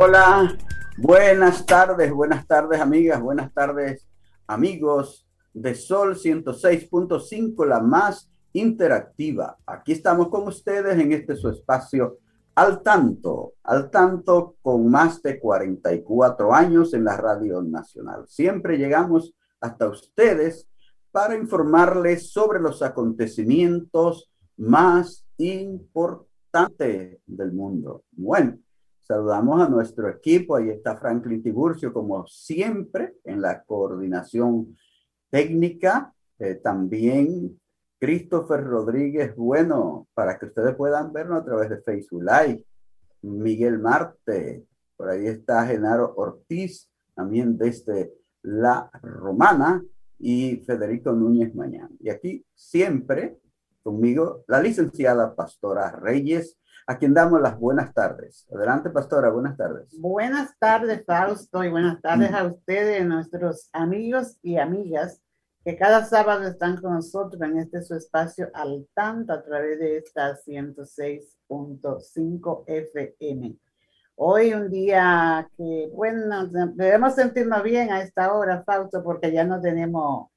Hola, buenas tardes, buenas tardes amigas, buenas tardes amigos de Sol 106.5, la más interactiva. Aquí estamos con ustedes en este su espacio al tanto, al tanto con más de 44 años en la Radio Nacional. Siempre llegamos hasta ustedes para informarles sobre los acontecimientos más importantes del mundo. Bueno, Saludamos a nuestro equipo. Ahí está Franklin Tiburcio, como siempre, en la coordinación técnica. Eh, también Christopher Rodríguez, bueno, para que ustedes puedan vernos a través de Facebook Live. Miguel Marte, por ahí está Genaro Ortiz, también desde La Romana, y Federico Núñez Mañana. Y aquí siempre conmigo la licenciada Pastora Reyes a quien damos las buenas tardes. Adelante, pastora, buenas tardes. Buenas tardes, Fausto, y buenas tardes a ustedes, nuestros amigos y amigas que cada sábado están con nosotros en este su espacio al tanto a través de esta 106.5 FM. Hoy un día que, bueno, debemos sentirnos bien a esta hora, Fausto, porque ya no tenemos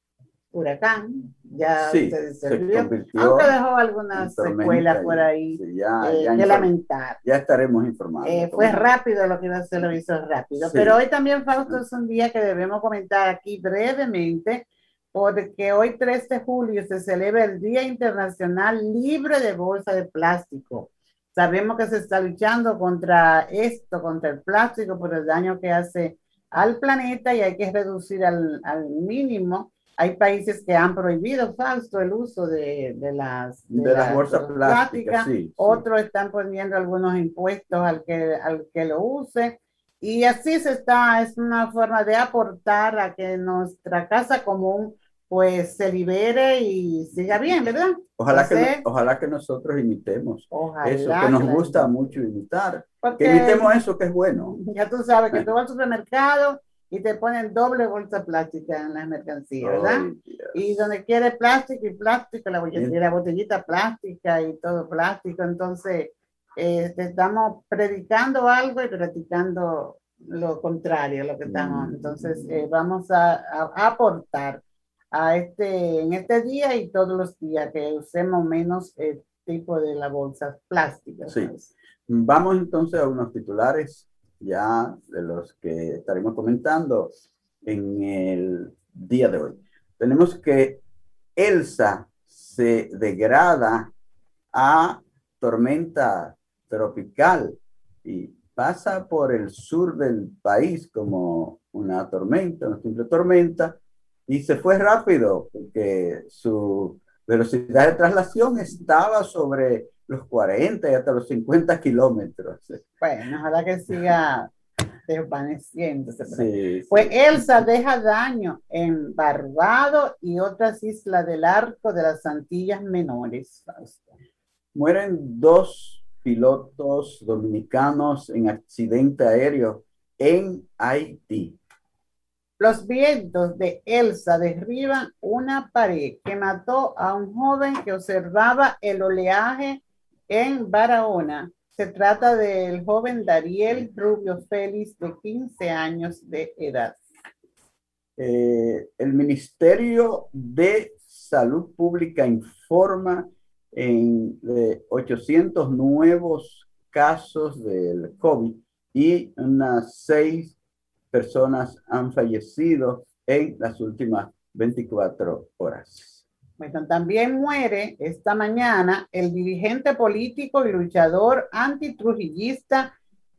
huracán, ya sí, se aunque dejó algunas secuelas por ahí ya, eh, que lamentar. Ya estaremos informados. Eh, fue rápido lo que hacer, lo hizo rápido. Pero hoy también, Fausto, es un día que debemos comentar aquí brevemente, porque hoy 3 de julio se celebra el Día Internacional Libre de Bolsa de Plástico. Sabemos que se está luchando contra esto, contra el plástico, por el daño que hace al planeta y hay que reducir al, al mínimo hay países que han prohibido, Fausto, el uso de, de las, de, las bolsas plásticas. Otros están poniendo algunos impuestos al que, al que lo use. Y así se está, es una forma de aportar a que nuestra casa común pues se libere y siga bien, ¿verdad? Ojalá, que, ojalá que nosotros imitemos eso que nos gusta mucho imitar. que imitemos eso que es bueno. Ya tú sabes que tú vas al supermercado y te ponen doble bolsa plástica en las mercancías, ¿verdad? y donde quiere plástico y plástico, la botellita, la botellita plástica y todo plástico, entonces eh, estamos predicando algo y practicando lo contrario, lo que estamos. Mm. Entonces eh, vamos a, a, aportar a este, en este día y todos los días que usemos menos el tipo de la bolsa plástica. Sí. Vamos entonces a unos titulares ya de los que estaremos comentando en el día de hoy. Tenemos que Elsa se degrada a tormenta tropical y pasa por el sur del país como una tormenta, una simple tormenta, y se fue rápido porque su velocidad de traslación estaba sobre los 40 y hasta los 50 kilómetros. Bueno, ojalá que siga desvaneciéndose. Sí, pues Elsa deja daño en Barbado y otras islas del arco de las Antillas Menores. Mueren dos pilotos dominicanos en accidente aéreo en Haití. Los vientos de Elsa derriban una pared que mató a un joven que observaba el oleaje en Barahona. Se trata del joven Dariel Rubio Félix, de 15 años de edad. Eh, el Ministerio de Salud Pública informa en de 800 nuevos casos del COVID y unas seis personas han fallecido en las últimas 24 horas. También muere esta mañana el dirigente político y luchador antitrujillista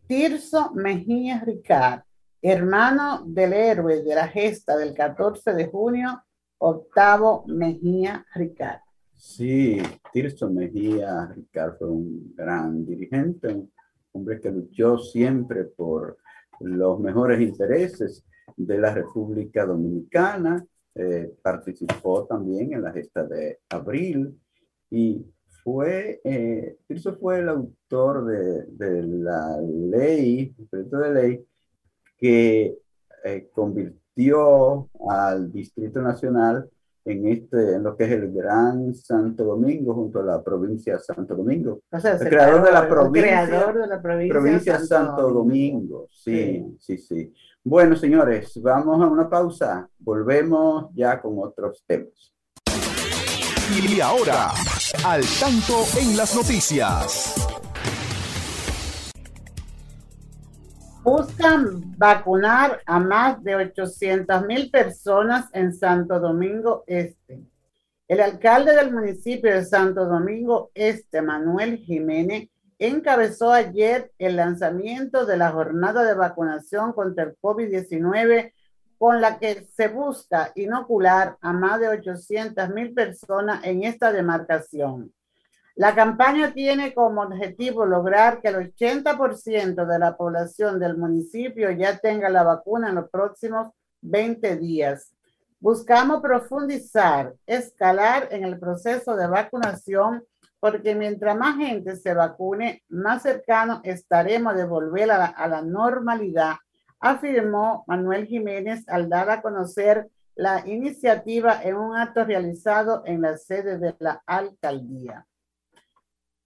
Tirso Mejía Ricard, hermano del héroe de la gesta del 14 de junio, Octavo Mejía Ricard. Sí, Tirso Mejía Ricard fue un gran dirigente, un hombre que luchó siempre por los mejores intereses de la República Dominicana, eh, participó también en la gesta de abril y fue, eh, Tirso fue el autor de, de la ley, el proyecto de ley que eh, convirtió al Distrito Nacional en, este, en lo que es el Gran Santo Domingo, junto a la provincia de Santo Domingo. el, creador, de la provincia, Santo, Domingo. Sí, sí, sí, Bueno, señores, vamos a una pausa. Volvemos ya con otros temas. Y ahora, al tanto en las noticias. Buscan vacunar a más de 800 mil personas en Santo Domingo Este. El alcalde del municipio de Santo Domingo Este, Manuel Jiménez, encabezó ayer el lanzamiento de la jornada de vacunación contra el COVID-19 con la que se busca inocular a más de 800 mil personas en esta demarcación. La campaña tiene como objetivo lograr que el 80% de la población del municipio ya tenga la vacuna en los próximos 20 días. Buscamos profundizar, escalar en el proceso de vacunación porque mientras más gente se vacune, más cercano estaremos de volver a la, a la normalidad, afirmó Manuel Jiménez al dar a conocer la iniciativa en un acto realizado en la sede de la alcaldía.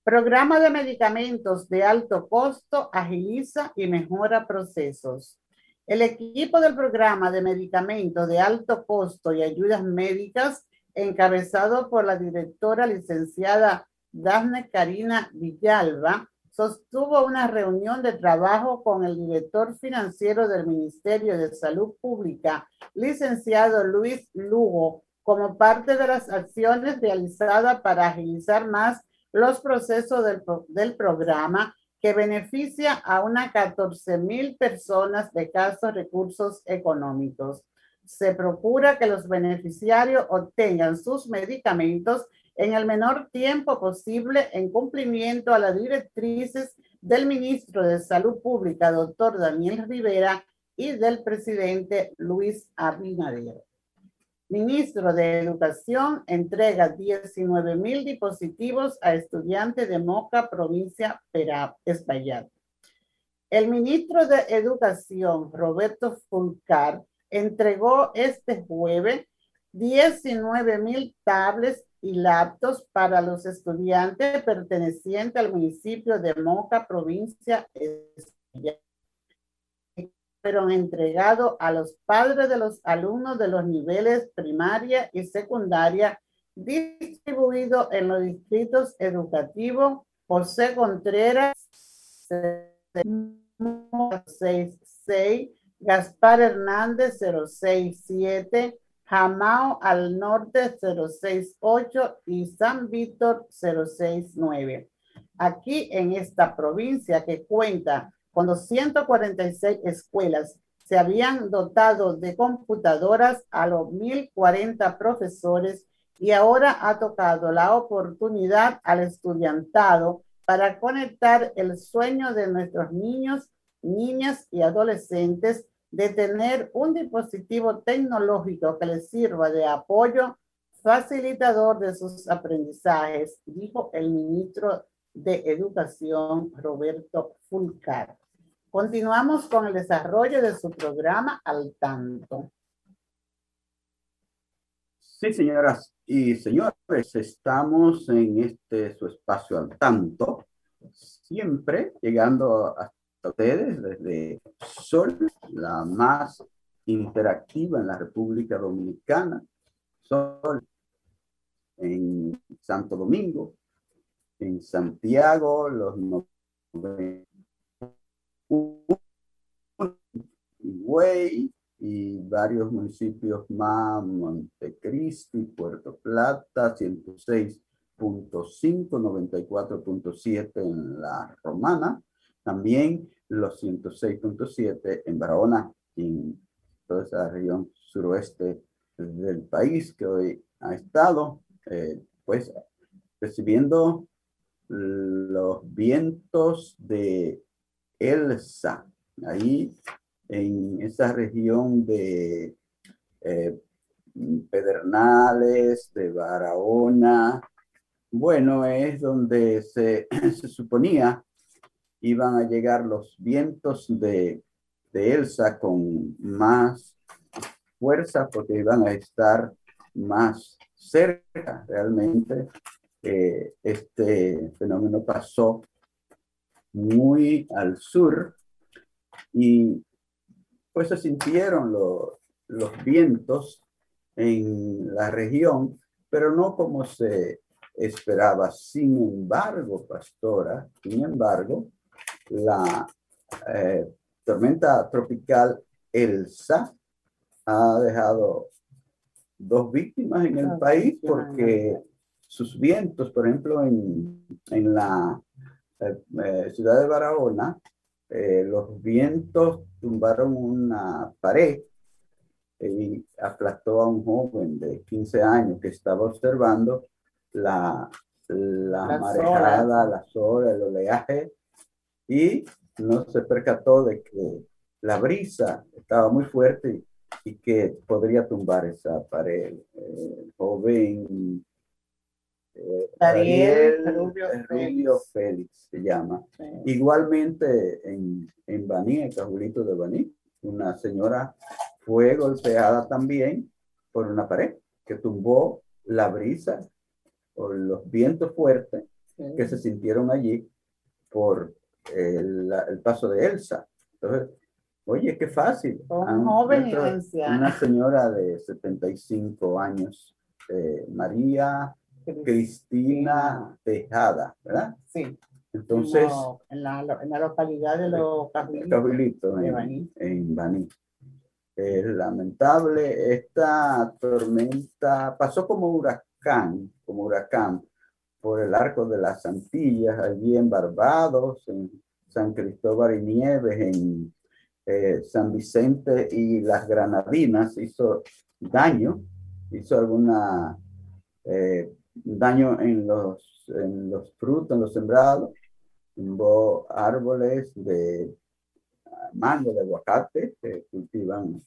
Programa de medicamentos de alto costo agiliza y mejora procesos. El equipo del programa de medicamentos de alto costo y ayudas médicas, encabezado por la directora licenciada Dafne Karina Villalba, sostuvo una reunión de trabajo con el director financiero del Ministerio de Salud Pública, licenciado Luis Lugo, como parte de las acciones realizadas para agilizar más los procesos del, programa que beneficia a unas 14 mil personas de casos recursos económicos. Se procura que los beneficiarios obtengan sus medicamentos en el menor tiempo posible en cumplimiento a las directrices del ministro de Salud Pública, doctor Daniel Rivera, y del presidente Luis Abinader. Ministro de Educación entrega 19 mil dispositivos a estudiantes de Moca, provincia Perá, Espaillat. El ministro de Educación, Roberto Fulcar, entregó este jueves 19 mil tablets y laptops para los estudiantes pertenecientes al municipio de Moca, provincia Espaillat fueron entregados a los padres de los alumnos de los niveles primaria y secundaria distribuidos en los distritos educativos José Contreras 66, Gaspar Hernández 067, Jamao al norte 068 y San Víctor 069. Aquí en esta provincia que cuenta cuando 146 escuelas se habían dotado de computadoras a los 1.040 profesores y ahora ha tocado la oportunidad al estudiantado para conectar el sueño de nuestros niños, niñas y adolescentes de tener un dispositivo tecnológico que les sirva de apoyo facilitador de sus aprendizajes, dijo el ministro de Educación, Roberto Fulcar. Continuamos con el desarrollo de su programa al tanto. Sí, señoras y señores, estamos en este su espacio al tanto, siempre llegando hasta ustedes desde Sol, la más interactiva en la República Dominicana, Sol en Santo Domingo, en Santiago, los Higüey y varios municipios más, Montecristi, Puerto Plata, 106.5, 94.7 en la Romana, también los 106.7 en Barahona en toda esa región suroeste del país que hoy ha estado, eh, pues, recibiendo los vientos de Elsa, ahí en esa región de eh, Pedernales, de Barahona. Bueno, es donde se, se, suponía iban a llegar los vientos de, de Elsa con más fuerza porque iban a estar más cerca realmente. Eh, este fenómeno pasó muy al sur y pues se sintieron los vientos en la región, pero no como se esperaba. Sin embargo, pastora, sin embargo, la eh, tormenta tropical Elsa ha dejado dos víctimas en el país porque sus vientos, por ejemplo, en, en la eh, eh, ciudad de Barahona, eh, los vientos tumbaron una pared y aplastó a un joven de 15 años que estaba observando la, la, marejada, las olas, el oleaje y no se percató de que la brisa estaba muy fuerte y, que podría tumbar esa pared. El joven Ariel, Rubio, Félix. se llama. Igualmente en, en Baní, en Cajulito de Baní, una señora fue golpeada también por una pared que tumbó la brisa o los vientos fuertes que se sintieron allí por el, el, paso de Elsa. Entonces, oye, qué fácil. Un joven Una señora de 75 años, eh, María Cristina Tejada, ¿verdad? Sí. Entonces. en, la, en, la, localidad de los Cajuelitos, en, Baní. Es lamentable, esta tormenta pasó como huracán, como huracán, por el arco de las Antillas, allí en Barbados, en San Cristóbal y Nieves, en eh, San Vicente y las Granadinas, hizo daño, hizo alguna eh, daño en los, en los frutos, en los sembrados, hubo árboles de mango, de aguacate que cultivan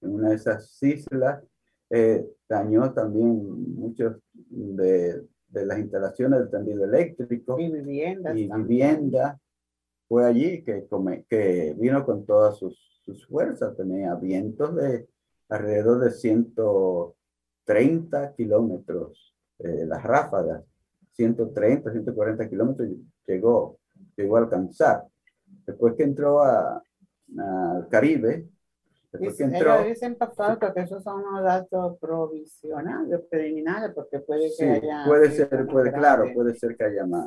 en una de esas islas, eh, dañó también muchos de, de, las instalaciones del tendido eléctrico y viviendas. Y vivienda. Fue allí que, que vino con todas sus, sus fuerzas, tenía vientos de alrededor de 130 kilómetros eh, las ráfagas, 130, 140 kilómetros, llegó, llegó a alcanzar. Después que entró al Caribe, después que entró... dicen, pastor, que esos son unos datos provisionales, preliminares, porque puede que haya... Puede ser, puede, claro, puede ser que haya más,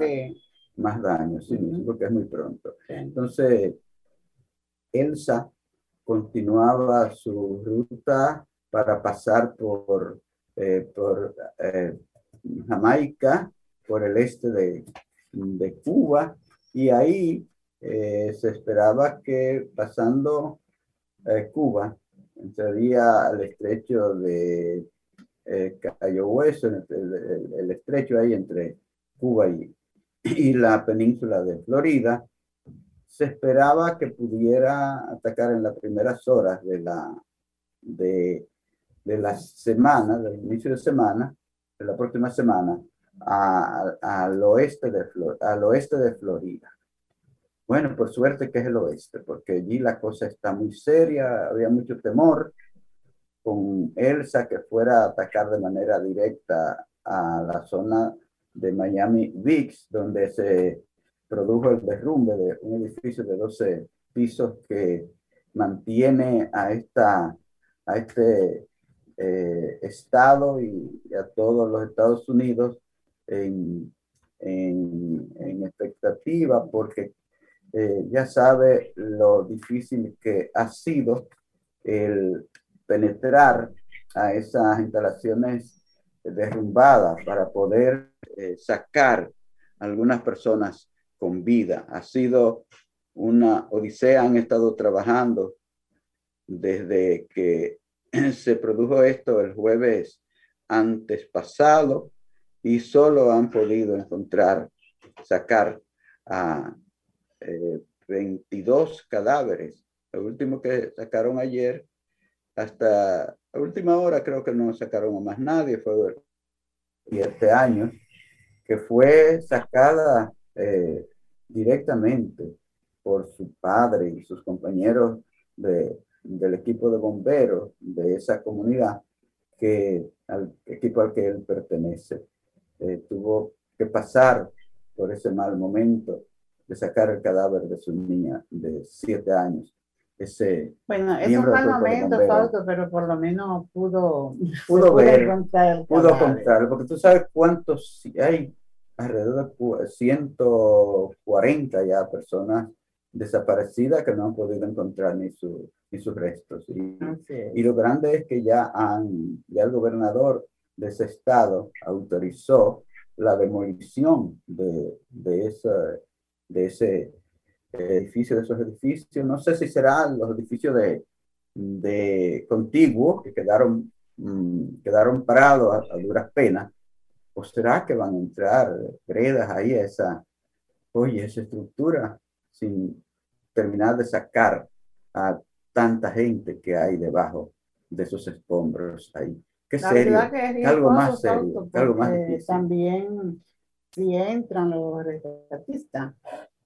más daño, sí, porque es muy pronto. Entonces, Elsa continuaba su ruta para pasar por, eh, por eh, Jamaica, por el este de, de Cuba, y ahí eh, se esperaba que pasando eh, Cuba, entraría al estrecho de eh, Cayo Hueso, el, estrecho ahí entre Cuba y, y la península de Florida, se esperaba que pudiera atacar en las primeras horas de la, de, de la semana, del inicio de semana, la próxima semana al, oeste de al oeste de Florida. Bueno, por suerte que es el oeste, porque allí la cosa está muy seria, había mucho temor con Elsa que fuera a atacar de manera directa a la zona de Miami Beach, donde se produjo el derrumbe de un edificio de 12 pisos que mantiene a, esta, a este eh, Estado y, a todos los Estados Unidos en, en, expectativa porque eh, ya sabe lo difícil que ha sido el penetrar a esas instalaciones derrumbadas para poder eh, sacar algunas personas con vida. Ha sido una odisea, han estado trabajando desde que se produjo esto el jueves antes pasado y solo han podido encontrar, sacar a 22 eh, cadáveres. El último que sacaron ayer, hasta la última hora creo que no sacaron a más nadie, fue este año, que fue sacada eh, directamente por su padre y sus compañeros de, del equipo de bomberos de esa comunidad, que al equipo al que él pertenece. Eh, tuvo que pasar por ese mal momento de sacar el cadáver de su niña de siete años. Ese bueno, es un mal momento, Fausto, pero por lo menos pudo, pudo ver, pudo contar, porque tú sabes cuántos hay alrededor de 140 ya personas desaparecidas que no han podido encontrar ni, su, ni sus restos. Y, y, lo grande es que ya, han, ya el gobernador de ese estado autorizó la demolición de, de, esa, de ese edificio, de esos edificios. No sé si serán los edificios de, de contiguos que quedaron, mm, quedaron parados a, duras penas, o será que van a entrar gredas ahí a esa, oye, esa estructura sin terminar de sacar a tanta gente que hay debajo de esos escombros ahí. Qué serio, algo más serio, algo más difícil. También si entran los rescatistas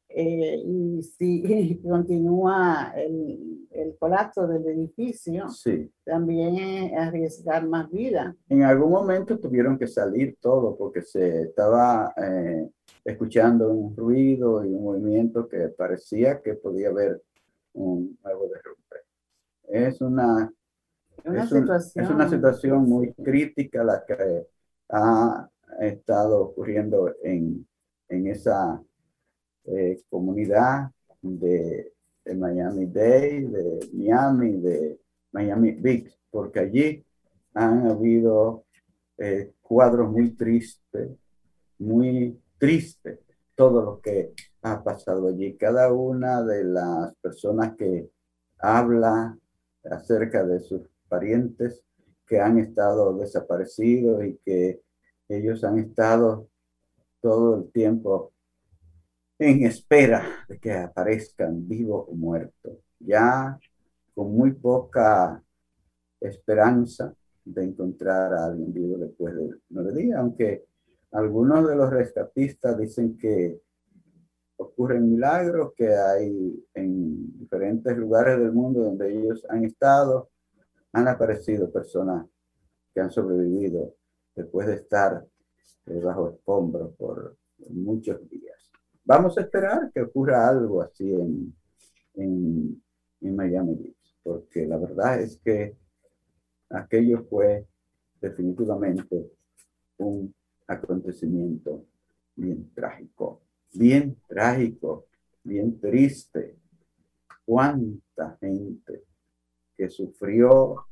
eh, y si continúa el, el, colapso del edificio, sí. también es arriesgar más vida. En algún momento tuvieron que salir todo porque se estaba eh, escuchando un ruido y un movimiento que parecía que podía haber un nuevo derrumbe. Es una una es, situación, es una situación muy crítica la que ha estado ocurriendo en, en esa eh, comunidad de, de, Miami Dade, de Miami, de Miami Beach, porque allí han habido eh, cuadros muy tristes, muy tristes, todo lo que ha pasado allí. Cada una de las personas que habla acerca de sus parientes que han estado desaparecidos y que ellos han estado todo el tiempo en espera de que aparezcan vivos o muertos, ya con muy poca esperanza de encontrar a alguien vivo después de nueve días, aunque algunos de los rescatistas dicen que ocurren milagros, que hay en diferentes lugares del mundo donde ellos han estado, han aparecido personas que han sobrevivido después de estar eh, bajo escombros por muchos días. Vamos a esperar que ocurra algo así en, en, en Miami Beach, porque la verdad es que aquello fue definitivamente un acontecimiento bien trágico, bien trágico, bien triste. Cuánta gente que sufrió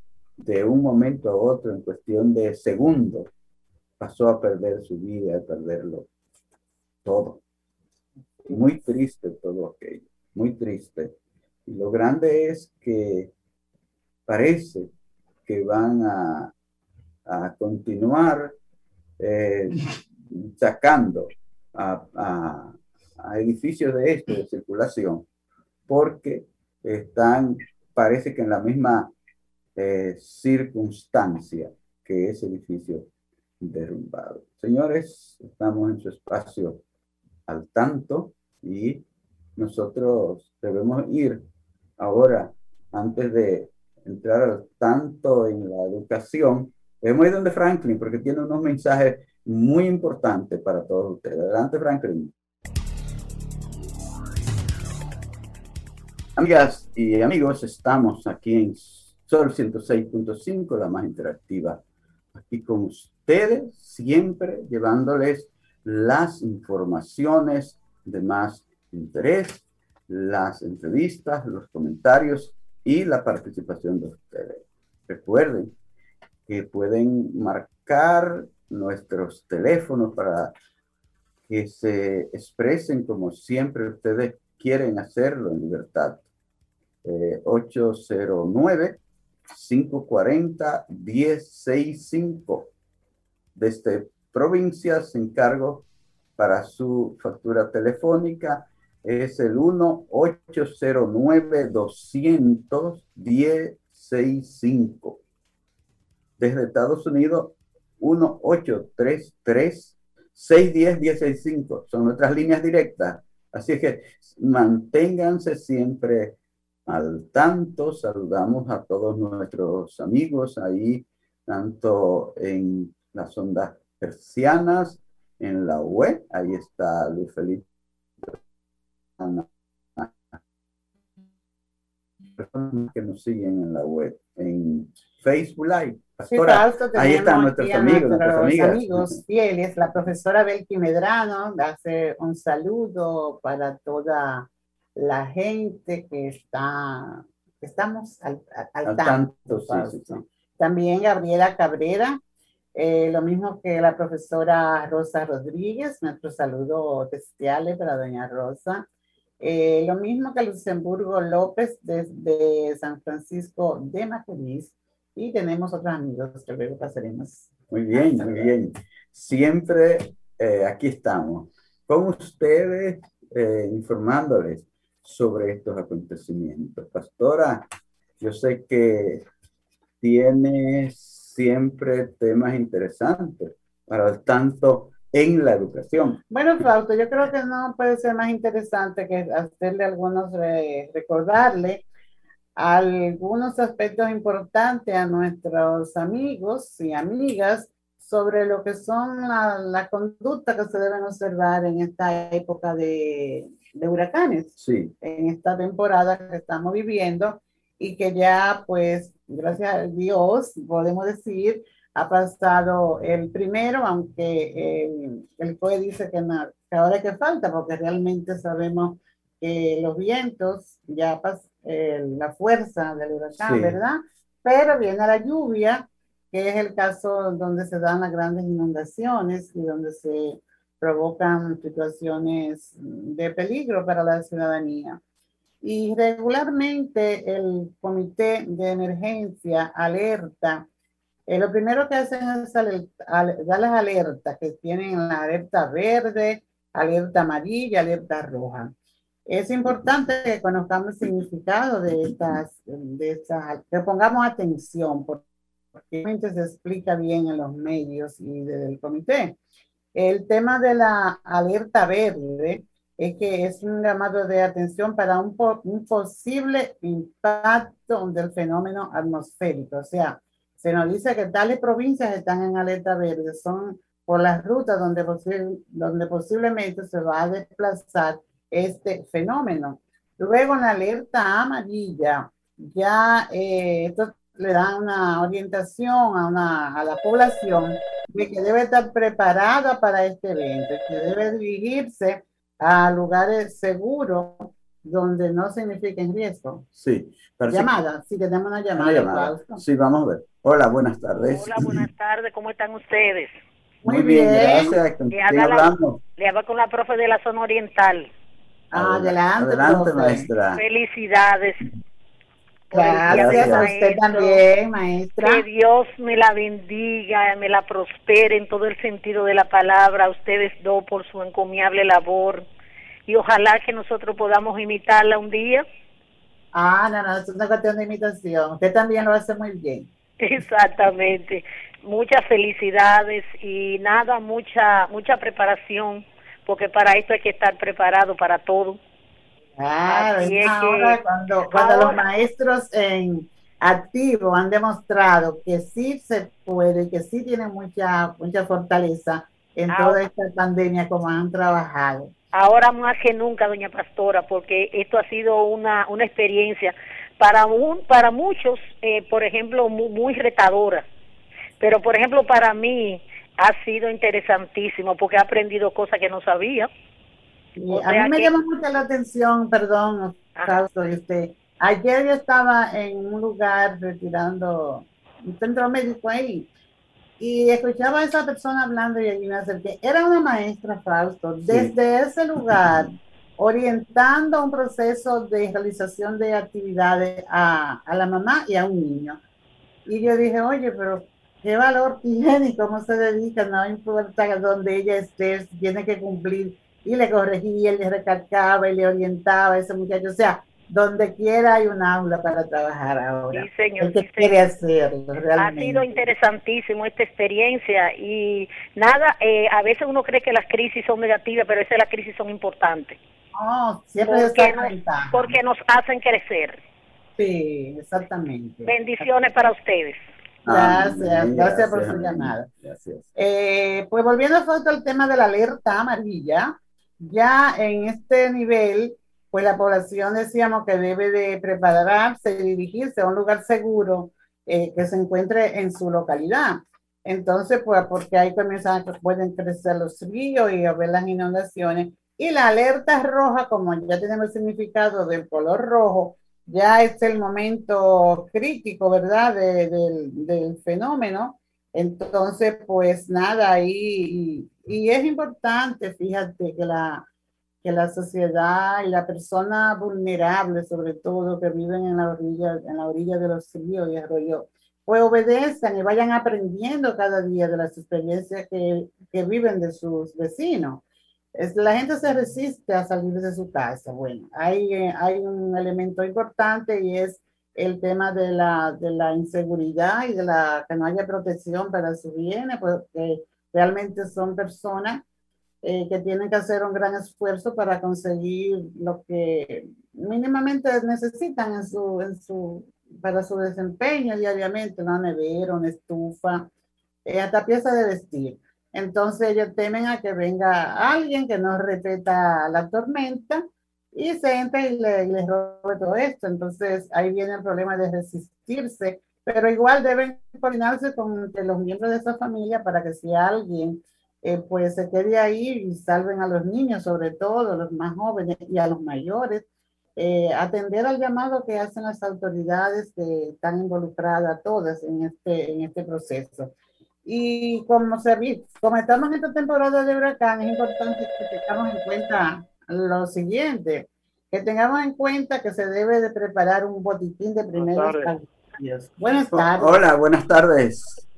de un momento a otro en cuestión de segundos, pasó a perder su vida, a perderlo todo. Muy triste todo aquello, muy triste. Y lo grande es que parece que van a, a continuar eh, sacando a, a, a edificios de esto de circulación porque están parece que en la misma eh, circunstancia que ese edificio derrumbado. Señores, estamos en su espacio al tanto y nosotros debemos ir ahora, antes de entrar al tanto en la educación, debemos ir donde Franklin porque tiene unos mensajes muy importantes para todos ustedes. Adelante, Franklin. Amigas y amigos, estamos aquí en Sol 106.5, la más interactiva. Aquí con ustedes, siempre llevándoles las informaciones de más interés, las entrevistas, los comentarios y la participación de ustedes. Recuerden que pueden marcar nuestros teléfonos para que se expresen como siempre ustedes quieren hacerlo en libertad. Eh, 809 540-1065 desde este provincia sin cargo para su factura telefónica es el 1-809-210-65. Desde Estados Unidos, 1-833-610-165. Son nuestras líneas directas. Así que manténganse siempre al tanto. Saludamos a todos nuestros amigos ahí, tanto en las ondas persianas, en la web. Ahí está Luis Felipe que nos siguen en la web, en Facebook Live. ahí están nuestros amigos, nuestros amigos fieles. La profesora Belki Medrano hace un saludo para toda la gente que está, estamos al, tanto. También Gabriela Cabrera, eh, lo mismo que la profesora Rosa Rodríguez, nuestro saludo especial para doña Rosa. Eh, lo mismo que Luxemburgo López desde San Francisco de Macorís. Y tenemos otros amigos que luego pasaremos. Muy bien, muy bien. Siempre eh, aquí estamos con ustedes eh, informándoles sobre estos acontecimientos. Pastora, yo sé que tienes siempre temas interesantes para tanto en la educación. Bueno, Fausto, yo creo que no puede ser más interesante que hacerle algunos, recordarle algunos aspectos importantes a nuestros amigos y amigas sobre lo que son la, conducta que se deben observar en esta época de, de huracanes, sí. en esta temporada que estamos viviendo y que ya, pues, gracias a Dios, podemos decir, ha pasado el primero, aunque el, el COE dice que, no, que ahora que falta, porque realmente sabemos que los vientos, ya pas, la fuerza del huracán, ¿verdad? Pero viene la lluvia, que es el caso donde se dan las grandes inundaciones y donde se provocan situaciones de peligro para la ciudadanía. Y regularmente el comité de emergencia alerta eh, lo primero que hacen es dar las alertas que tienen la alerta verde, alerta amarilla, alerta roja. Es importante que conozcamos el significado de estas, de estas, que pongamos atención, porque se explica bien en los medios y desde el comité. El tema de la alerta verde es que es un llamado de atención para un, un posible impacto del fenómeno atmosférico, o sea, se nos dice que tales provincias están en alerta verde, son por las rutas donde, donde posiblemente se va a desplazar este fenómeno. Luego en la alerta amarilla, ya eh, esto le da una orientación a, una, a la población de que debe estar preparada para este evento, que debe dirigirse a lugares seguros donde no signifiquen riesgo. Sí. Llamada, sí, tenemos una llamada. Una llamada. Sí, vamos a ver. Hola, buenas tardes. Hola, buenas tardes, ¿cómo están ustedes? Muy, bien, gracias. Le habla, le habla con la profe de la zona oriental. Ah, adelante, adelante maestra. Felicidades. Gracias a usted también, maestra. Que Dios me la bendiga, me la prospere en todo el sentido de la palabra, a ustedes dos por su encomiable labor. Y ojalá que nosotros podamos imitarla un día. Ah, no, no, es una cuestión de imitación. Usted también lo hace muy bien. Exactamente. Muchas felicidades y nada, mucha mucha preparación, porque para esto hay que estar preparado para todo. Claro, ahora cuando, cuando los maestros en activo han demostrado que sí se puede, que sí tienen mucha mucha fortaleza en toda esta pandemia como han trabajado. Ahora más que nunca, doña Pastora, porque esto ha sido una, una experiencia para, un, para muchos, eh, por ejemplo, muy, retadora. Pero, por ejemplo, para mí ha sido interesantísimo porque he aprendido cosas que no sabía. A mí me llama mucho la atención, perdón, Fausto, y usted, Ayer yo estaba en un lugar retirando un centro médico ahí y escuchaba a esa persona hablando y allí me acerqué. Era una maestra, Fausto, desde ese lugar, orientando un proceso de realización de actividades a, a, la mamá y a un niño. Y yo dije, oye, pero qué valor tiene y cómo se dedica, no importa dónde ella esté, tiene que cumplir. Y le corregía, le recalcaba y le orientaba a ese muchacho. O sea, donde quiera hay un aula para trabajar ahora. Sí, señor. que quiere hacerlo, Ha sido interesantísimo esta experiencia y nada, eh, a veces uno cree que las crisis son negativas, pero esas las crisis son importantes. Oh, siempre porque nos, porque nos hacen crecer. Sí, exactamente. Bendiciones para ustedes. Gracias, gracias, por su llamada. Gracias. Eh, pues volviendo a al tema de la alerta amarilla, ya en este nivel pues la población decíamos que debe de prepararse y dirigirse a un lugar seguro eh, que se encuentre en su localidad. Entonces, pues porque ahí comienzan, pueden crecer los ríos y haber las inundaciones. Y la alerta roja, como ya tenemos el significado del color rojo, ya es el momento crítico, ¿verdad?, del, del fenómeno. Entonces, pues nada, y, y es importante, fíjate, que la, que la sociedad y la persona vulnerable, sobre todo, que viven en la orilla, en la orilla de los ríos y arroyos, pues obedezcan y vayan aprendiendo cada día de las experiencias que, que viven de sus vecinos. Es, la gente se resiste a salir de su casa. Bueno, hay, eh, hay un elemento importante y es el tema de la, de la inseguridad y de la que no haya protección para sus bienes, porque realmente son personas eh, que tienen que hacer un gran esfuerzo para conseguir lo que mínimamente necesitan en su, en su, para su desempeño diariamente, una nevera, una estufa, eh, hasta pieza de vestir. Entonces ellos temen a que venga alguien que no respeta la tormenta y se entre y les le robe todo esto. Entonces ahí viene el problema de resistirse, pero igual deben coordinarse con los miembros de esa familia para que si alguien eh, pues se quede ahí y salven a los niños, sobre todo los más jóvenes y a los mayores. Eh, atender al llamado que hacen las autoridades que están involucradas todas en este, en este proceso. Y como, se, como estamos en esta temporada de huracán, es importante que tengamos en cuenta lo siguiente, que tengamos en cuenta que se debe de preparar un botiquín de primeros Buenas tardes. Hola, buenas tardes.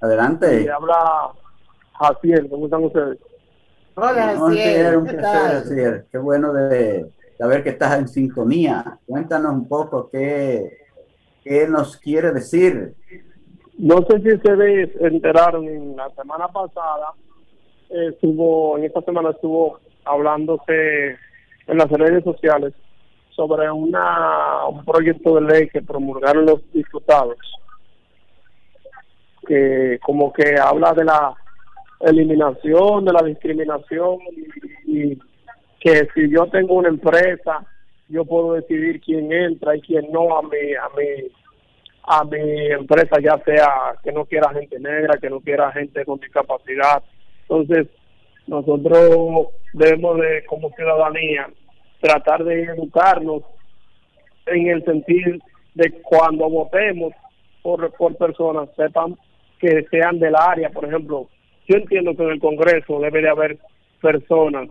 Adelante. habla Jaciel, ¿cómo están ustedes? Hola, Jaciel. Qué bueno de saber que estás en sintonía. Cuéntanos un poco qué, qué nos quiere decir. No sé si ustedes enteraron, la semana pasada estuvo, en esta semana estuvo hablándose en las redes sociales sobre una, un proyecto de ley que promulgaron los diputados, que como que habla de la eliminación de la discriminación y, que si yo tengo una empresa yo puedo decidir quién entra y quién no a mi a mi a mi empresa ya sea que no quiera gente negra que no quiera gente con discapacidad. Entonces nosotros debemos de como ciudadanía tratar de educarnos en el sentido de cuando votemos por, por personas sepan que sean del área. Por ejemplo yo entiendo que en el Congreso debe de haber personas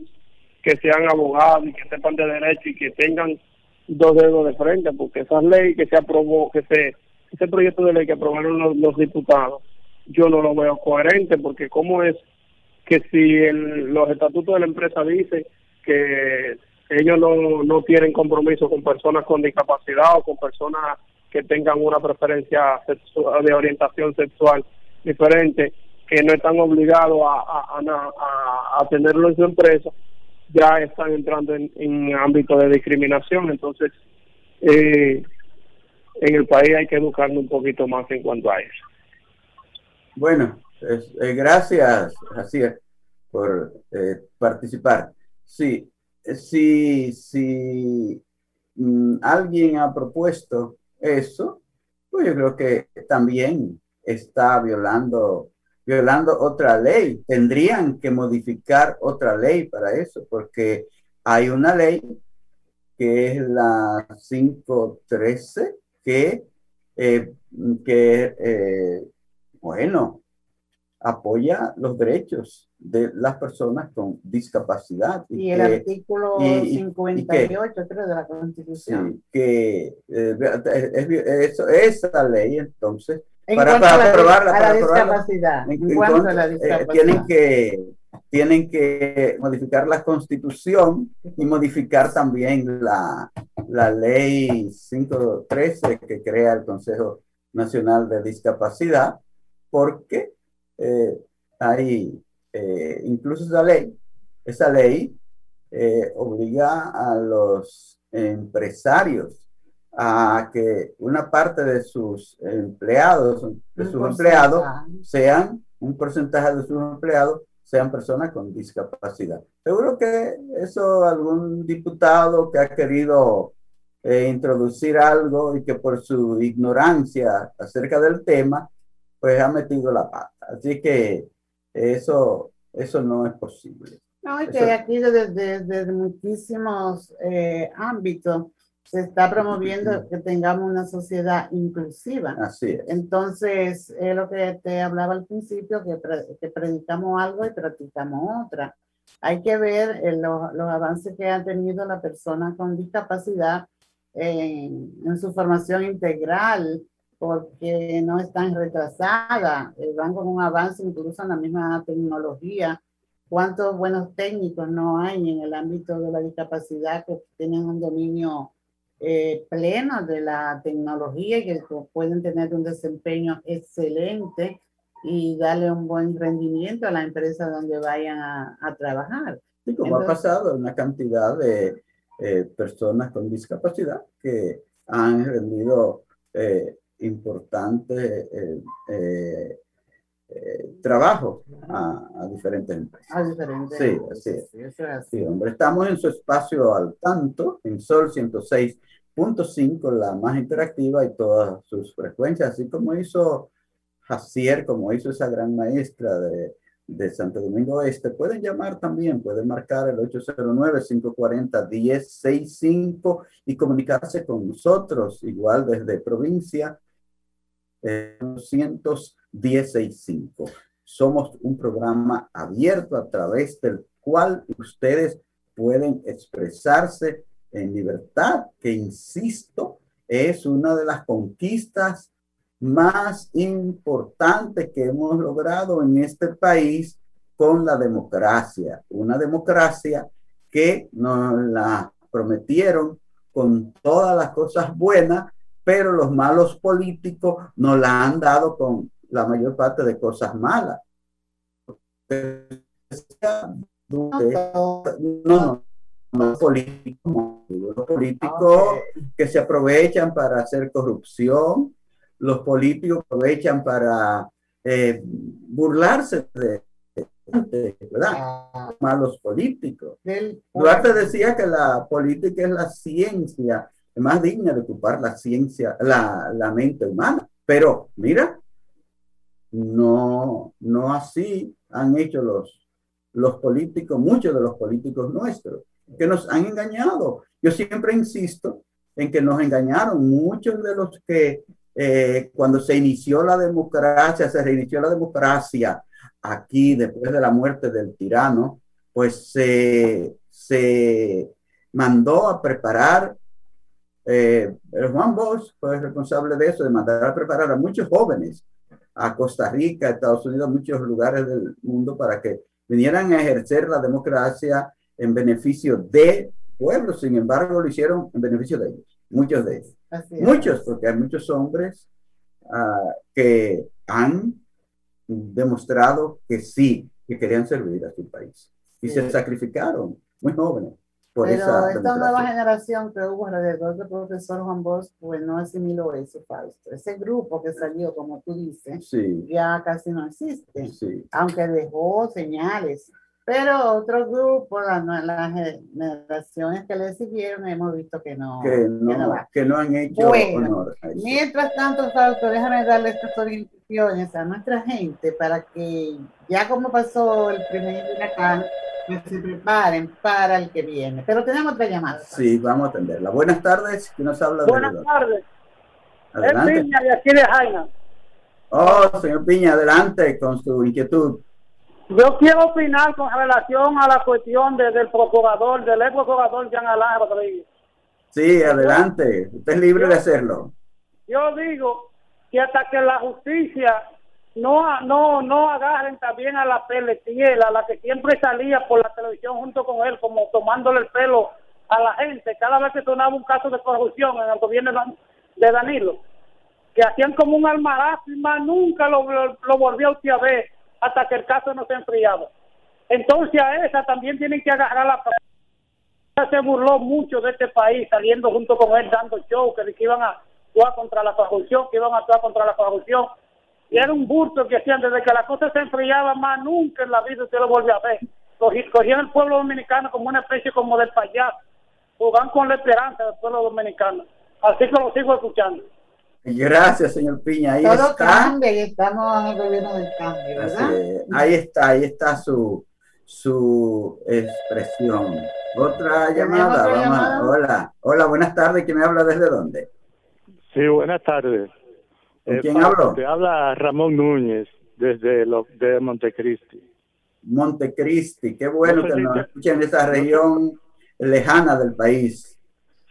que sean abogados y que sepan de derecho y que tengan dos dedos de frente, porque esa ley que se aprobó, que se, ese proyecto de ley que aprobaron los, diputados, yo no lo veo coherente, porque cómo es que si los estatutos de la empresa dicen que ellos no, no tienen compromiso con personas con discapacidad o con personas que tengan una preferencia sexual, de orientación sexual diferente, que no están obligados a, a, a, tenerlo en su empresa, ya están entrando en, en ámbito de discriminación. Entonces, eh, en el país hay que educarnos un poquito más en cuanto a eso. Bueno, eh, gracias, así por eh, participar. Sí, si, si mm, alguien ha propuesto eso, pues yo creo que también está violando violando otra ley. Tendrían que modificar otra ley para eso, porque hay una ley que es la 513, que, eh, que eh, bueno, apoya los derechos de las personas con discapacidad. Y, el artículo 58, creo, de la Constitución. que eh, esa ley, entonces, para, para aprobarla, para la discapacidad. En, cuanto a la discapacidad. tienen que tienen que modificar la constitución y modificar también la, la ley 513 que crea el Consejo Nacional de Discapacidad, porque eh, hay eh, incluso esa ley, esa ley eh, obliga a los empresarios a que una parte de sus empleados, de sus empleados, sean un porcentaje de sus empleados sean personas con discapacidad. Seguro que eso algún diputado que ha querido eh, introducir algo y que por su ignorancia acerca del tema, pues ha metido la pata. Así que eso, eso no es posible. No, es que aquí desde, desde muchísimos eh, ámbitos se está promoviendo que tengamos una sociedad inclusiva. Así es. Entonces, es lo que te hablaba al principio, que, que predicamos algo y practicamos otra. Hay que ver eh, los, los avances que ha tenido la persona con discapacidad en, en su formación integral, porque no están retrasadas, eh, van con un avance incluso en la misma tecnología. ¿Cuántos buenos técnicos no hay en el ámbito de la discapacidad que tienen un dominio eh, plenos de la tecnología y que pueden tener un desempeño excelente y darle un buen rendimiento a la empresa donde vayan a, trabajar. Y como ha pasado una cantidad de eh, personas con discapacidad que han rendido eh, importante eh, trabajo a, diferentes empresas. A diferentes Sí, así es. Sí, hombre, estamos en su espacio al tanto, en Sol 106 Punto 5, la más interactiva y todas sus frecuencias, así como hizo Jacier, como hizo esa gran maestra de, de Santo Domingo Este. Pueden llamar también, pueden marcar el 809-540-1065 y comunicarse con nosotros, igual desde provincia, eh, 21065. Somos un programa abierto a través del cual ustedes pueden expresarse en libertad, que insisto, es una de las conquistas más importantes que hemos logrado en este país con la democracia. Una democracia que nos la prometieron con todas las cosas buenas, pero los malos políticos nos la han dado con la mayor parte de cosas malas. No, no, no políticos, los políticos que se aprovechan para hacer corrupción, los políticos aprovechan para eh, burlarse de, ¿verdad? Ah. Malos políticos. Duarte decía que la política es la ciencia más digna de ocupar la ciencia, la, la mente humana. Pero mira, no, no así han hecho los, los políticos, muchos de los políticos nuestros que nos han engañado. Yo siempre insisto en que nos engañaron muchos de los que eh, cuando se inició la democracia, se reinició la democracia aquí después de la muerte del tirano, pues se, se mandó a preparar, eh, Juan Bosch fue responsable de eso, de mandar a preparar a muchos jóvenes a Costa Rica, a Estados Unidos, a muchos lugares del mundo para que vinieran a ejercer la democracia en beneficio de pueblos, sin embargo lo hicieron en beneficio de ellos, muchos de ellos. Muchos, porque hay muchos hombres uh, que han demostrado que sí, que querían servir a su país y se sacrificaron muy jóvenes. Por Pero esta nueva generación que hubo alrededor del profesor Juan Bosch, pues no asimiló eso, Fausto. Ese grupo que salió, como tú dices, ya casi no existe, aunque dejó señales. Pero otro grupo, las, generaciones que le siguieron, hemos visto que no, que no, que no, han hecho honor. mientras tanto, Fausto, déjame darle estas orientaciones a nuestra gente para que ya como pasó el primer huracán, que se preparen para el que viene. Pero tenemos otra llamada. Sí, vamos a atenderla. Buenas tardes, ¿quién nos habla? Buenas de tardes. Adelante. Es Piña de aquí de Jaina. Oh, señor Piña, adelante con su inquietud. Yo quiero opinar con relación a la cuestión de- del procurador, del ex procurador Jean Alain Rodríguez. Sí, adelante. Usted es libre de hacerlo. Yo digo que hasta que la justicia no no no agarren también a la Pelletier, a la que siempre salía por la televisión junto con él, como tomándole el pelo a la gente, cada vez que sonaba un caso de corrupción en el gobierno de Dan- de Danilo, que hacían como un almarazo y más nunca lo, lo, volvió usted a ver hasta que el caso no se enfriaba. Entonces a esa también tienen que agarrar la se burló mucho de este país saliendo junto con él dando show que iban a actuar contra la corrupción, que iban a actuar contra la corrupción. Y era un burto que hacían desde que la cosa se enfriaba más nunca en la vida usted lo volvió a ver. Cogí- Cogían el pueblo dominicano como una especie como de payaso. Jugaban con la esperanza del pueblo dominicano. Así que lo sigo escuchando. Gracias, señor Piña. Ahí Todo está. cambia y estamos en el gobierno del cambio, ¿verdad? Ahí está, ahí está su, su expresión. Otra llamada. otra Vamos llamada? Hola, hola, buenas tardes. ¿Quién me habla desde dónde? Sí, buenas tardes. ¿Con Eh, quién hablo? Te habla Ramón Núñez desde lo, de Montecristi. Montecristi. Qué bueno No sé que si nos te- escuchen en esa región lejana del país.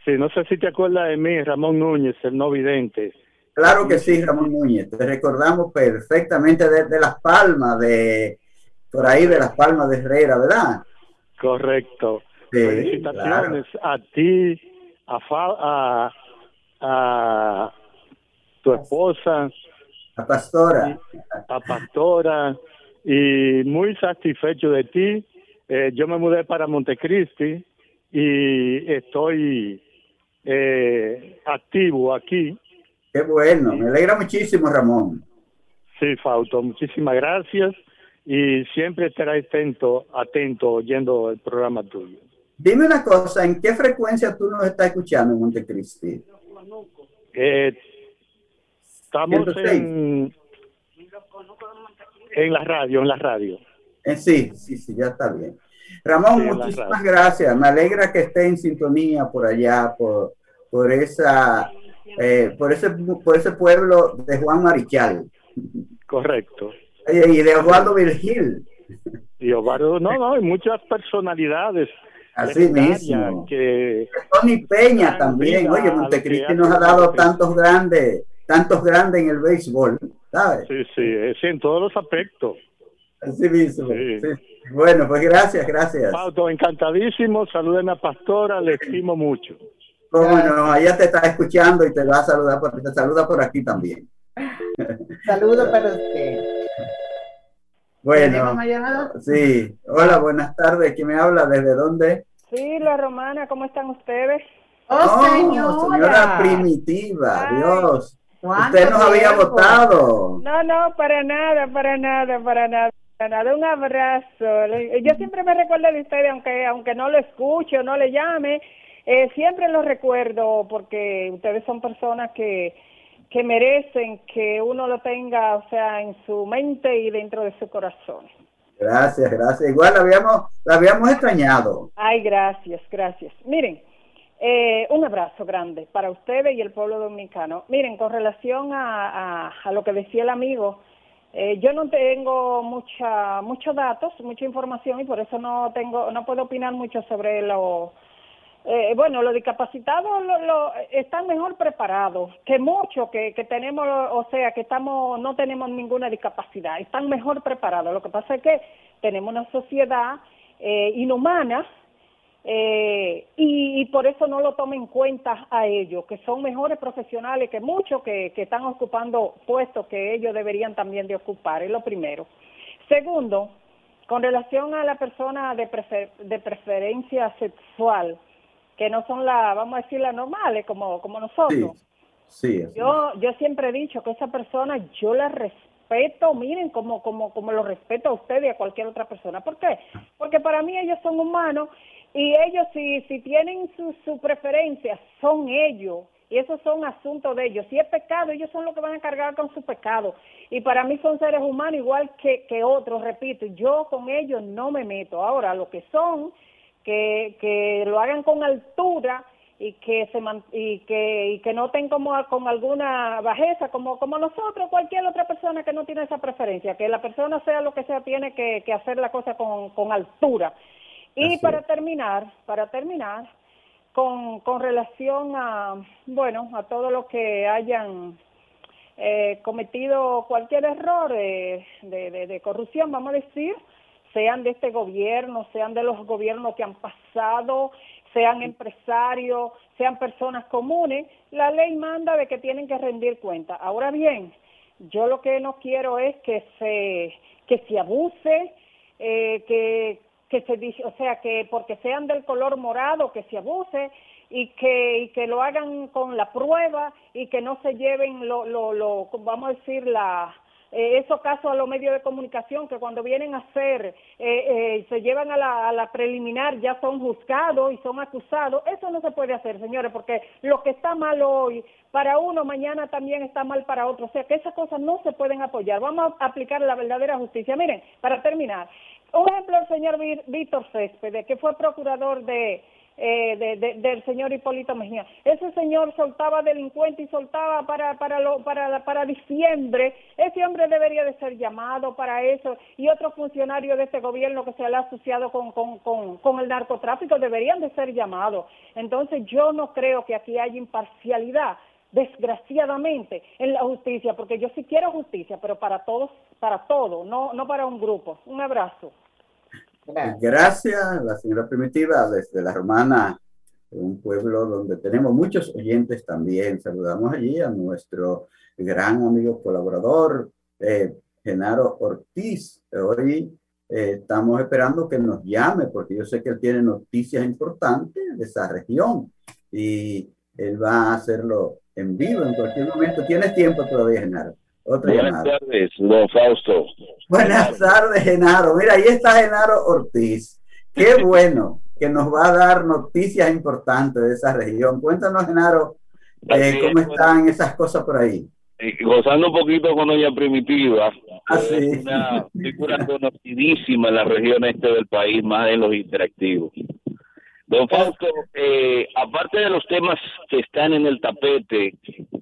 Sí, no sé si te acuerdas de mí, Ramón Núñez, el no vidente. Claro que sí, Ramón Núñez. Te recordamos perfectamente desde Las Palmas, de por ahí de Las Palmas de Herrera, ¿verdad? Correcto. Sí, Felicitaciones a ti, a, Fa- a, a tu esposa, La pastora. a Pastora, y muy satisfecho de ti. Eh, yo me mudé para Montecristi y estoy eh, activo aquí. Qué bueno, me alegra muchísimo, Ramón. Sí, Fausto, muchísimas gracias y siempre estaré atento, atento oyendo el programa tuyo. Dime una cosa, ¿en qué frecuencia tú nos estás escuchando en Montecristi? Eh, estamos 106. en, en la radio, en la radio. Eh, sí, sí, sí, ya está bien. Ramón, Sí, muchísimas gracias. Me alegra que esté en sintonía por allá, por, por esa, eh, por ese, por ese pueblo de Juan Marichal Correcto. Y de Osvaldo Virgil. Y Osvaldo, no, no, hay muchas personalidades Así mismo. que Tony Peña también. Oye, Montecristi nos ha dado tantos grandes, tantos grandes en el béisbol, ¿sabes? sí, sí, es en todos los aspectos. Así mismo. Sí. Sí. Bueno, pues gracias, gracias. Fausto, encantadísimo, saluden a Pastora, le estimo mucho. Cómo no, ella te está escuchando y te va a saludar, por, te saluda por aquí también. Saludos para usted. ¿Tenemos Bueno, sí. Hola, buenas tardes. ¿Quién me habla? ¿Desde dónde? Sí, la romana, ¿cómo están ustedes? ¡Oh, Oh, señora! señora primitiva, Ay. Dios. ¿Cuánto Usted nos había tiempo? votado. No, no, para nada, para nada, para nada. para nada. Un abrazo. Yo siempre me recuerdo de ustedes, aunque aunque no lo escuche, no le llame, eh, siempre lo recuerdo porque ustedes son personas que que merecen que uno lo tenga, o sea, en su mente y dentro de su corazón. Gracias, gracias. Igual la habíamos, la habíamos extrañado. Ay, gracias, gracias. Miren, eh, un abrazo grande para ustedes y el pueblo dominicano. Miren, con relación a, a, a lo que decía el amigo, eh, yo no tengo mucha, muchos datos, mucha información y por eso no tengo, no puedo opinar mucho sobre lo, eh, bueno, los discapacitados lo, lo- están mejor preparados que muchos que, que tenemos, o sea, que estamos, no tenemos ninguna discapacidad, están mejor preparados. Lo que pasa es que tenemos una sociedad eh, inhumana eh, y, y por eso no lo tomen en cuenta a ellos, que son mejores profesionales que muchos que, que están ocupando puestos que ellos deberían también de ocupar, es lo primero. Segundo, con relación a la persona de, prefer- de preferencia sexual, que no son las, vamos a decir, las normales como, como nosotros. sí. Yo, yo siempre he dicho que esa persona yo la respeto, miren, como, como, como lo respeto a usted y a cualquier otra persona. ¿Por qué? Porque para mí ellos son humanos y ellos si, si tienen su, su preferencia son ellos y esos son asuntos de ellos. Si es pecado, ellos son los que van a cargar con su pecado. Y para mí son seres humanos igual que, que otros, repito, yo con ellos no me meto. Ahora, lo que son, que, que lo hagan con altura y que se y que y que noten como con alguna bajeza como como nosotros cualquier otra persona que no tiene esa preferencia que la persona sea lo que sea tiene que, que hacer la cosa con, con altura. Y para terminar para terminar con, con relación a bueno a todo lo que hayan eh, cometido cualquier error de, de, de corrupción vamos a decir sean de este gobierno, sean de los gobiernos que han pasado, sean empresarios, sean personas comunes, la ley manda de que tienen que rendir cuenta. Ahora bien, yo lo que no quiero es que se que se abuse, eh, que que se o sea que porque sean del color morado que se abuse y que y que lo hagan con la prueba y que no se lleven lo lo, lo vamos a decir la eh, esos casos a los medios de comunicación que cuando vienen a hacer, eh, eh, se llevan a la, a la preliminar, ya son juzgados y son acusados. Eso no se puede hacer, señores, porque lo que está mal hoy para uno, mañana también está mal para otro. O sea que esas cosas no se pueden apoyar. Vamos a aplicar la verdadera justicia. Miren, para terminar, un ejemplo el señor Víctor Céspedes, que fue procurador de eh, de, del señor Hipólito Mejía. Ese señor soltaba delincuentes y soltaba para para lo, para para diciembre. Ese hombre debería de ser llamado para eso y otros funcionarios de este gobierno que se ha asociado con, con, con, con el narcotráfico deberían de ser llamados. Entonces yo no creo que aquí haya imparcialidad desgraciadamente en la justicia, porque yo sí quiero justicia, pero para todos, para todo, no, no para un grupo. Un abrazo. Gracias. la señora Primitiva, desde La Romana, un pueblo donde tenemos muchos oyentes también. Saludamos allí a nuestro gran amigo colaborador, eh, Genaro Ortiz. Hoy eh, estamos esperando que nos llame, porque yo sé que él tiene noticias importantes de esa región y él va a hacerlo en vivo en cualquier momento. ¿Tienes tiempo todavía, Genaro? Buenas tardes, don Fausto. Buenas tardes, Genaro. Mira, ahí está Genaro Ortiz. Qué bueno que nos va a dar noticias importantes de esa región. Cuéntanos, Genaro, eh, cómo están esas cosas por ahí. Eh, gozando un poquito con Doña Primitiva. Ah, Una figura conocidísima en la región este del país, más en los interactivos. Don Fausto, eh, aparte de los temas que están en el tapete,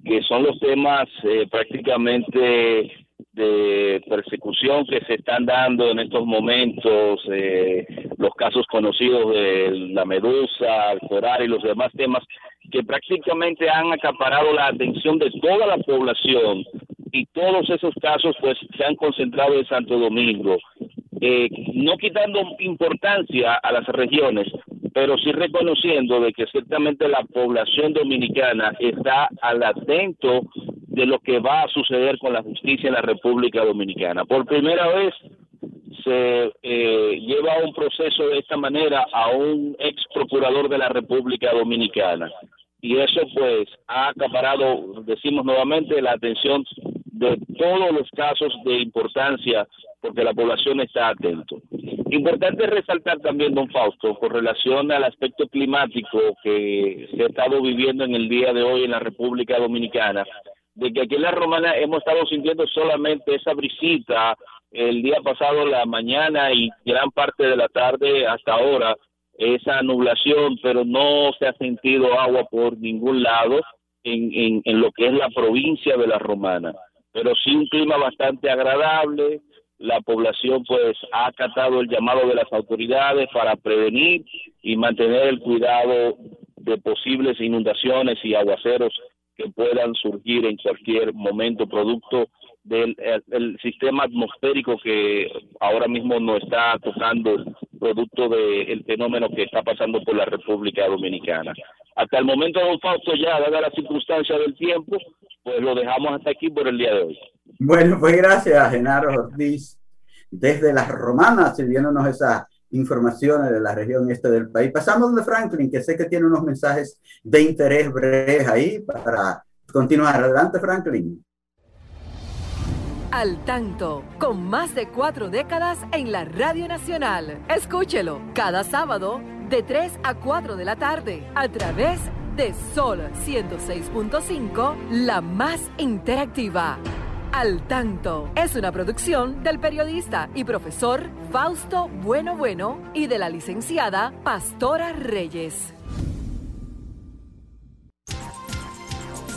que son los temas eh, prácticamente de persecución que se están dando en estos momentos, eh, los casos conocidos de la medusa, el coral y los demás temas que prácticamente han acaparado la atención de toda la población. Y todos esos casos pues se han concentrado en Santo Domingo, eh, no quitando importancia a las regiones, pero sí reconociendo de que ciertamente la población dominicana está al atento de lo que va a suceder con la justicia en la República Dominicana. Por primera vez se eh, lleva un proceso de esta manera a un ex procurador de la República Dominicana y eso pues ha acaparado, decimos nuevamente, la atención de todos los casos de importancia porque la población está atento. Importante resaltar también, don Fausto, con relación al aspecto climático que se ha estado viviendo en el día de hoy en la República Dominicana, de que aquí en la Romana hemos estado sintiendo solamente esa brisita el día pasado, la mañana y gran parte de la tarde hasta ahora, esa nublación, pero no se ha sentido agua por ningún lado en, en, en lo que es la provincia de la Romana, pero sí un clima bastante agradable, la población pues ha acatado el llamado de las autoridades para prevenir y mantener el cuidado de posibles inundaciones y aguaceros que puedan surgir en cualquier momento producto del el, sistema atmosférico que ahora mismo nos está tocando producto del fenómeno que está pasando por la República Dominicana. Hasta el momento, don Fausto, ya dada la circunstancia del tiempo, pues lo dejamos hasta aquí por el día de hoy. Bueno, pues gracias, Genaro Ortiz, desde las romanas, sirviéndonos esas informaciones de la región este del país. Pasamos de Franklin, que sé que tiene unos mensajes de interés breves ahí para continuar. Adelante, Franklin. Al tanto, con más de cuatro décadas en la Radio Nacional. Escúchelo cada sábado de 3 a 4 de la tarde a través de Sol 106.5, la más interactiva. Al tanto es una producción del periodista y profesor Fausto Bueno Bueno y de la licenciada Pastora Reyes.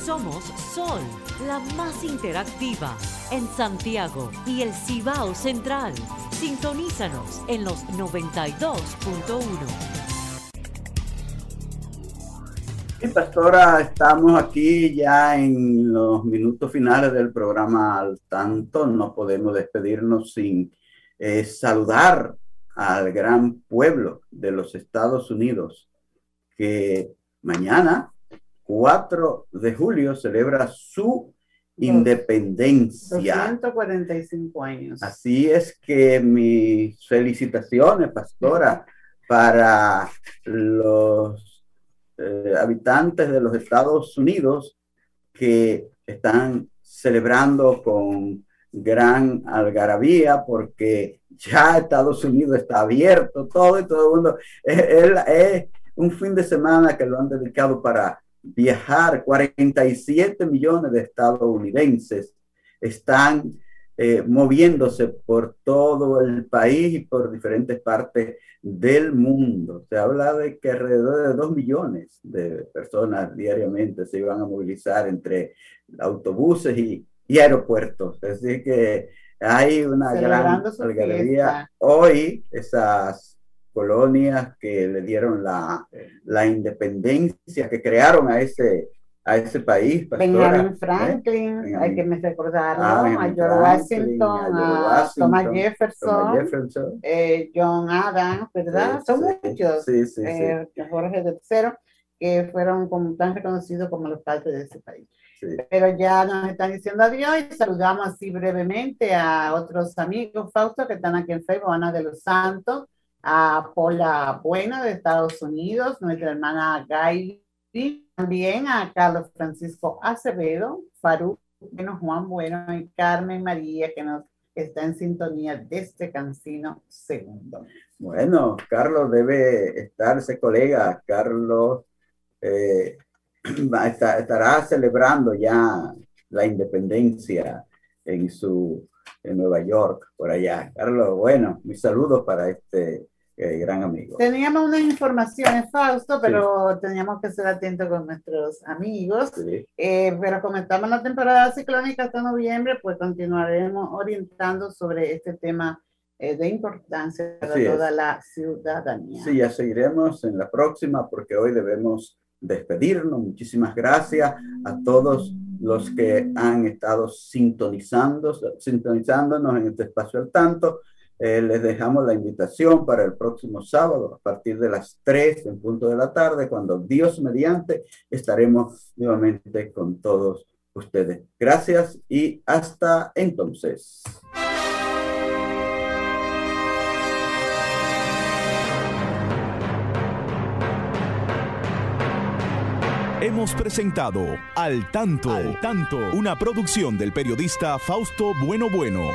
Somos Sol, la más interactiva en Santiago y el Cibao Central. Sintonízanos en los 92.1. pastora, estamos aquí ya en los minutos finales del programa al tanto. No podemos despedirnos sin eh, saludar al gran pueblo de los Estados Unidos, que mañana, 4 de julio, celebra su independencia. 145 años. Así es que mis felicitaciones, pastora, para los eh, habitantes de los Estados Unidos que están celebrando con gran algarabía porque ya Estados Unidos está abierto, todo y todo el mundo. Es, un fin de semana que lo han dedicado para viajar. 47 millones de estadounidenses están eh, moviéndose por todo el país y por diferentes partes del mundo. Se habla de que alrededor de dos millones de personas diariamente se iban a movilizar entre autobuses y, aeropuertos. Es decir, que hay una gran galería. Hoy esas colonias que le dieron la, la independencia, que crearon a ese a ese país. Benjamin ¿eh? Franklin, hay que me recordar ah, a, George Washington, a, Thomas Jefferson, eh, John Adams, ¿verdad? Son muchos, sí, sí, eh, Jorge III, que fueron como, tan reconocidos como los padres de ese país. Pero ya nos están diciendo adiós y saludamos así brevemente a otros amigos, Fausto, que están aquí en Facebook, Ana de los Santos, a Paula Buena de Estados Unidos, nuestra hermana Gail y también a Carlos Francisco Acevedo, Farú, Juan Bueno y Carmen María, que nos está en sintonía de este Cancino segundo. Bueno, Carlos debe estar, ese colega, Carlos eh, estará celebrando ya la independencia en su en Nueva York, por allá. Carlos, bueno, mis saludos para este gran amigo. Teníamos unas informaciones, Fausto, pero teníamos que ser atentos con nuestros amigos. Eh, pero en la temporada ciclónica hasta noviembre, pues continuaremos orientando sobre este tema eh, de importancia para toda la ciudadanía. Sí, ya seguiremos en la próxima porque hoy debemos despedirnos. Muchísimas gracias a todos los que han estado sintonizando, sintonizándonos en este espacio al tanto. Eh, les dejamos la invitación para el próximo sábado a partir de las 3 en punto de la tarde, cuando Dios mediante estaremos nuevamente con todos ustedes. Gracias y hasta entonces. Hemos presentado Al Tanto, Al Tanto, una producción del periodista Fausto Bueno Bueno.